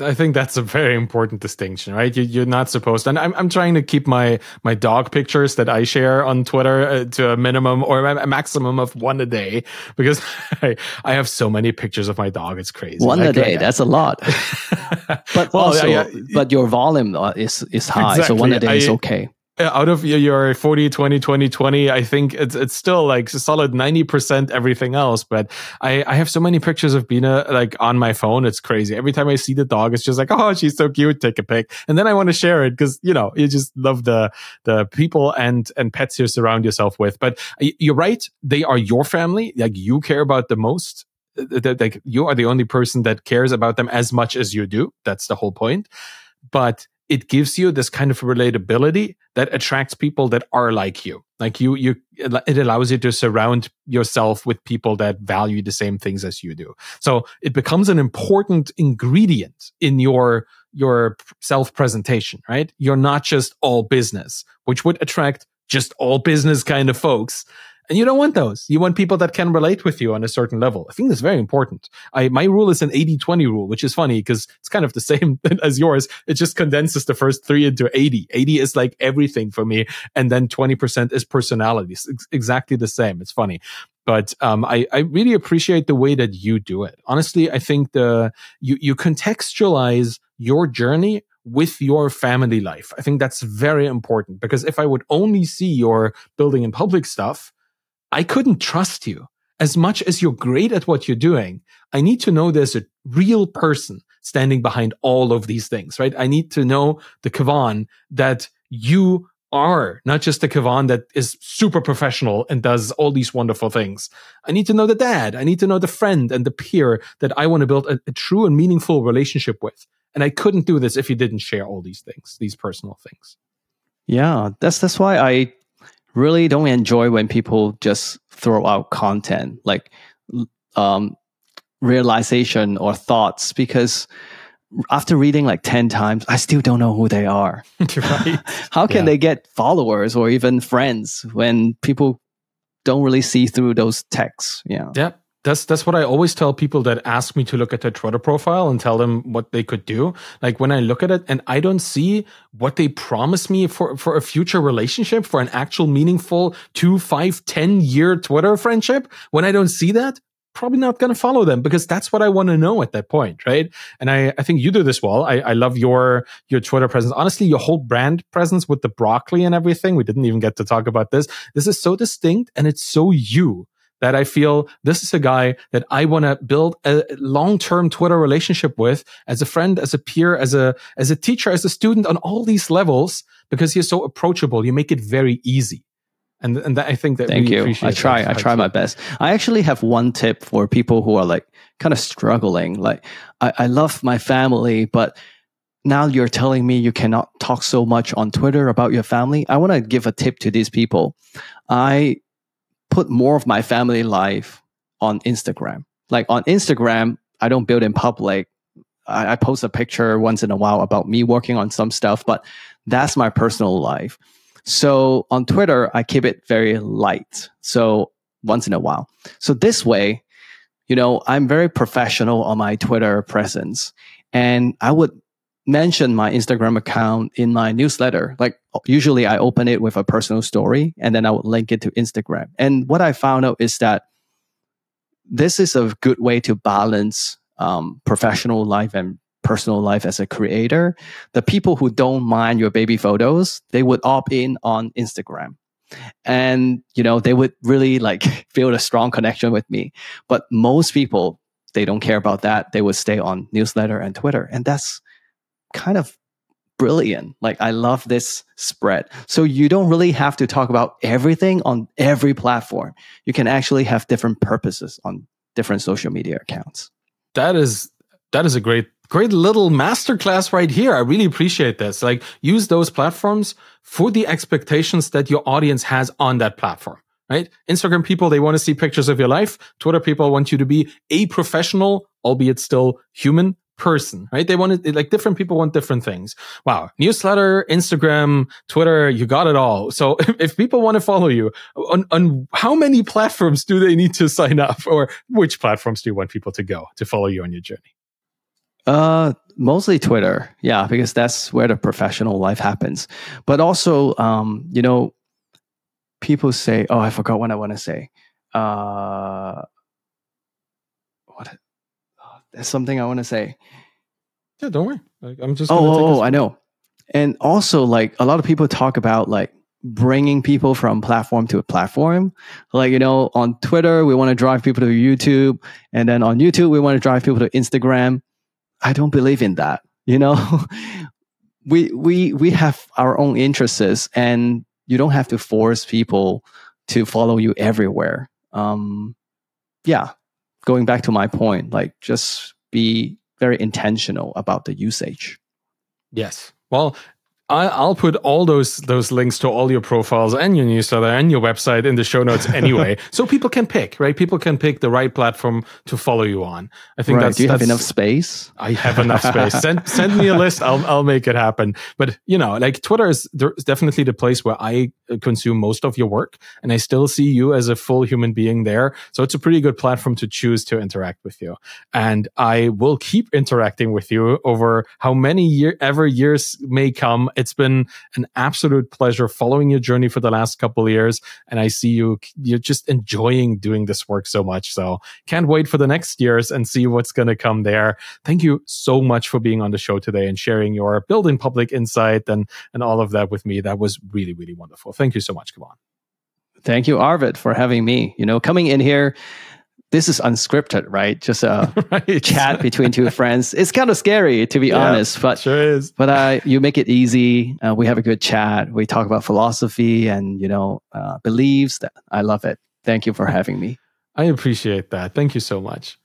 I think that's a very important distinction, right? You, are not supposed to, and I'm, I'm trying to keep my, my dog pictures that I share on Twitter uh, to a minimum or a maximum of one a day because <laughs> I, I have so many pictures of my dog. It's crazy. One a day. That's a lot. <laughs> but well, also, yeah, yeah, but your volume uh, is, is high. Exactly. So one a day I, is okay out of your 40 20 20 20 i think it's it's still like solid 90% everything else but i i have so many pictures of bina like on my phone it's crazy. Every time i see the dog it's just like oh she's so cute take a pic. And then i want to share it because you know you just love the the people and and pets you surround yourself with. But you're right they are your family like you care about the most uh, like you are the only person that cares about them as much as you do. That's the whole point. But it gives you this kind of relatability that attracts people that are like you. Like you you it allows you to surround yourself with people that value the same things as you do. So it becomes an important ingredient in your your self presentation right? You're not just all business which would attract just all business kind of folks and you don't want those. You want people that can relate with you on a certain level. I think that's very important. I, my rule is an 80 20 rule, which is funny because it's kind of the <laughs> same as yours. It just condenses the first three into 80. 80 is like everything for me. And then 20% is personality. It's exactly the same. It's funny but um, I, I really appreciate the way that you do it. Honestly, I think the you you contextualize your journey with your family life. I think that's very important because if I would only see your building in public stuff, I couldn't trust you. As much as you're great at what you're doing, I need to know there's a real person standing behind all of these things, right? I need to know the Kevon that you are, not just the Kevon that is super professional and does all these wonderful things. I need to know the dad. I need to know the friend and the peer that I want to build a, a true and meaningful relationship with. And I couldn't do this if you didn't share all these things, these personal things. Yeah, that's that's why I really don't enjoy when people just throw out content like um, realization or thoughts because after reading like 10 times, I still don't know who they are. <laughs> right. <laughs> How can yeah. they get followers or even friends when people don't really see through those texts? Yeah. Yep that's that's what I always tell people that ask me to look at their Twitter profile and tell them what they could do. Like when I look at it and I don't see what they promise me for for a future relationship, for an actual meaningful two, five, ten year Twitter friendship. When I don't see that, probably not going to follow them because that's what I want to know at that point, right? And I, I think you do this well. I, I love your your Twitter presence. Honestly, your whole brand presence with the broccoli and everything. We didn't even get to talk about this. This is so distinct and it's so you that I feel this is a guy that I want to build a long-term Twitter relationship with as a friend, as a peer, as a, as a teacher, as a student on all these levels because he's so approachable. You make it very easy. And, and that, I think that Thank you. I try, I try my best. I actually have one tip for people who are like kind of struggling. Like I, I love my family, but now you're telling me you cannot talk so much on Twitter about your family. I want to give a tip to these people. I put more of my family life on Instagram. Like on Instagram, I don't build in public. I, I, post a picture once in a while about me working on some stuff, but that's my personal life. So on Twitter, I keep it very light. So once in a while. So this way, you know, I'm very professional on my Twitter presence and I would mention my Instagram account in my newsletter. Like usually I open it with a personal story and then I would link it to Instagram. And what I found out is that this is a good way to balance um, professional life and personal life as a creator. The people who don't mind your baby photos, they would opt in on Instagram. And, you know, they would really like <laughs> feel a strong connection with me. But most people, they don't care about that. They would stay on newsletter and Twitter. And that's kind of brilliant. Like I love this spread. So you don't really have to talk about everything on every platform. You can actually have different purposes on different social media accounts. That is that is a great great little masterclass right here. I really appreciate this. Like use those platforms for the expectations that your audience has on that platform. Right? Instagram people, they want to see pictures of your life. Twitter people want you to be a professional, albeit still human person, right? They wanted like different people want different things. Wow. Newsletter, Instagram, Twitter, you got it all. So if, <laughs> if people want to follow you on, on how many platforms do they need to sign up or which platforms do you want people to go to follow you on your journey? Uh, mostly Twitter. Yeah, because that's where the professional life happens. But also, um, you know, people say, oh, I forgot what I want to say. Uh, there's something I want to say. Yeah, don't worry. Like, I'm just. Oh, oh, oh I know. And also, like a lot of people talk about like bringing people from platform to a platform. Like you know, on Twitter we want to drive people to YouTube, and then on YouTube we want to drive people to Instagram. I don't believe in that. You know, <laughs> we we we have our own interests, and you don't have to force people to follow you everywhere. Um, yeah, going back to my point, like just be very intentional about the usage. Yes. Well, I'll put all those those links to all your profiles and your newsletter and your website in the show notes anyway, <laughs> so people can pick right. People can pick the right platform to follow you on. I think right. that's. Do you that's, have enough space? I have enough space. <laughs> send send me a list. I'll I'll make it happen. But you know, like Twitter is definitely the place where I uh, consume most of your work, and I still see you as a full human being there. So it's a pretty good platform to choose to interact with you, and I will keep interacting with you over how many year ever years may come it's been an absolute pleasure following your journey for the last couple of years. And I see you, you're just enjoying doing this work so much. So can't wait for the next years and see what's going to come there. Thank you so much for being on the show today and sharing your building public insight and, and all of that with me. That was really, really wonderful. Thank you so much, Kevon. Thank you, Arvid, for having me. You know, coming in here, this is unscripted, right? Just a <laughs> right. chat between two friends. It's kind of scary, to be yeah, honest, but sure is. But uh, you make it easy. Uh, we have a good chat. We talk about philosophy and you know uh, beliefs. That I love it. Thank you for having me. I appreciate that. Thank you so much.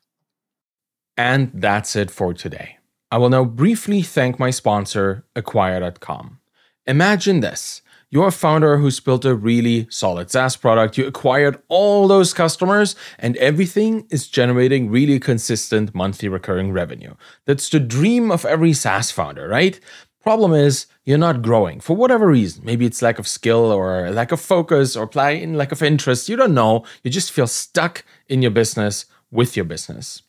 And that's it for today. I will now briefly thank my sponsor, Acquire.com. Imagine this you're a founder who's built a really solid SaaS product. You acquired all those customers, and everything is generating really consistent monthly recurring revenue. That's the dream of every SaaS founder, right? Problem is, you're not growing for whatever reason. Maybe it's lack of skill or lack of focus or plain lack of interest. You don't know. You just feel stuck in your business with your business.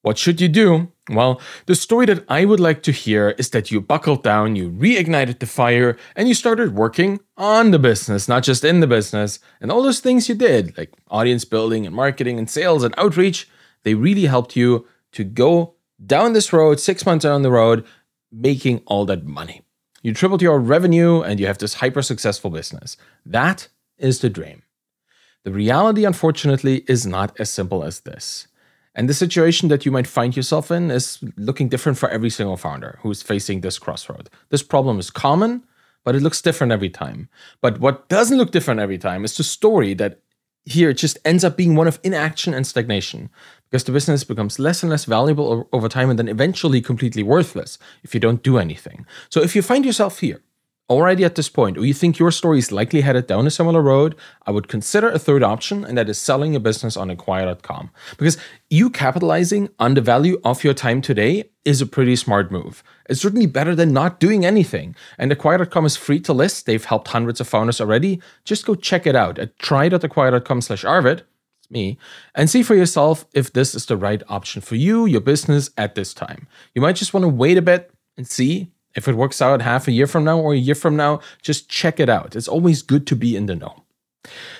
What should you do? Well, the story that I would like to hear is that you buckled down, you reignited the fire, and you started working on the business, not just in the business. And all those things you did, like audience building and marketing and sales and outreach, they really helped you to go down this road, six months down the road, making all that money. You tripled your revenue and you have this hyper successful business. That is the dream. The reality, unfortunately, is not as simple as this. And the situation that you might find yourself in is looking different for every single founder who's facing this crossroad. This problem is common, but it looks different every time. But what doesn't look different every time is the story that here it just ends up being one of inaction and stagnation because the business becomes less and less valuable over time and then eventually completely worthless if you don't do anything. So if you find yourself here, already at this point, or you think your story is likely headed down a similar road, I would consider a third option, and that is selling your business on acquire.com. Because you capitalizing on the value of your time today is a pretty smart move. It's certainly better than not doing anything. And acquire.com is free to list. They've helped hundreds of founders already. Just go check it out at try.acquire.com slash Arvid it's me, and see for yourself if this is the right option for you, your business at this time. You might just want to wait a bit and see if it works out half a year from now or a year from now. Just check it out. It's always good to be in the know.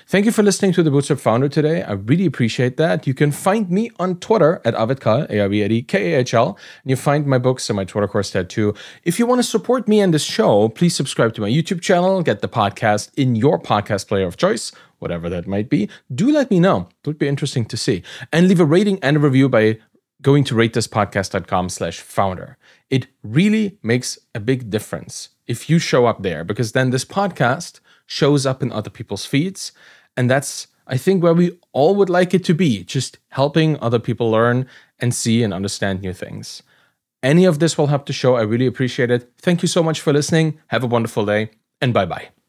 Thank you for listening to the Bootstrapped Founder today. I really appreciate that. You can find me on Twitter at Arvid A-R-V-I-D-K-A-H-L, and you find my books and my Twitter course there too. If you want to support me and this show, please subscribe to my YouTube channel, get the podcast in your podcast player of choice, whatever that might be. Do let me know. It would be interesting to see. And leave a rating and a review by going to ratethispodcast.com slash founder. It really makes a big difference if you show up there, because then this podcast – shows up in other people's feeds. And that's, I think, where we all would like it to be just helping other people learn and see and understand new things. Any of this will help the show. I really appreciate it. Thank you so much for listening. Have a wonderful day, and bye bye.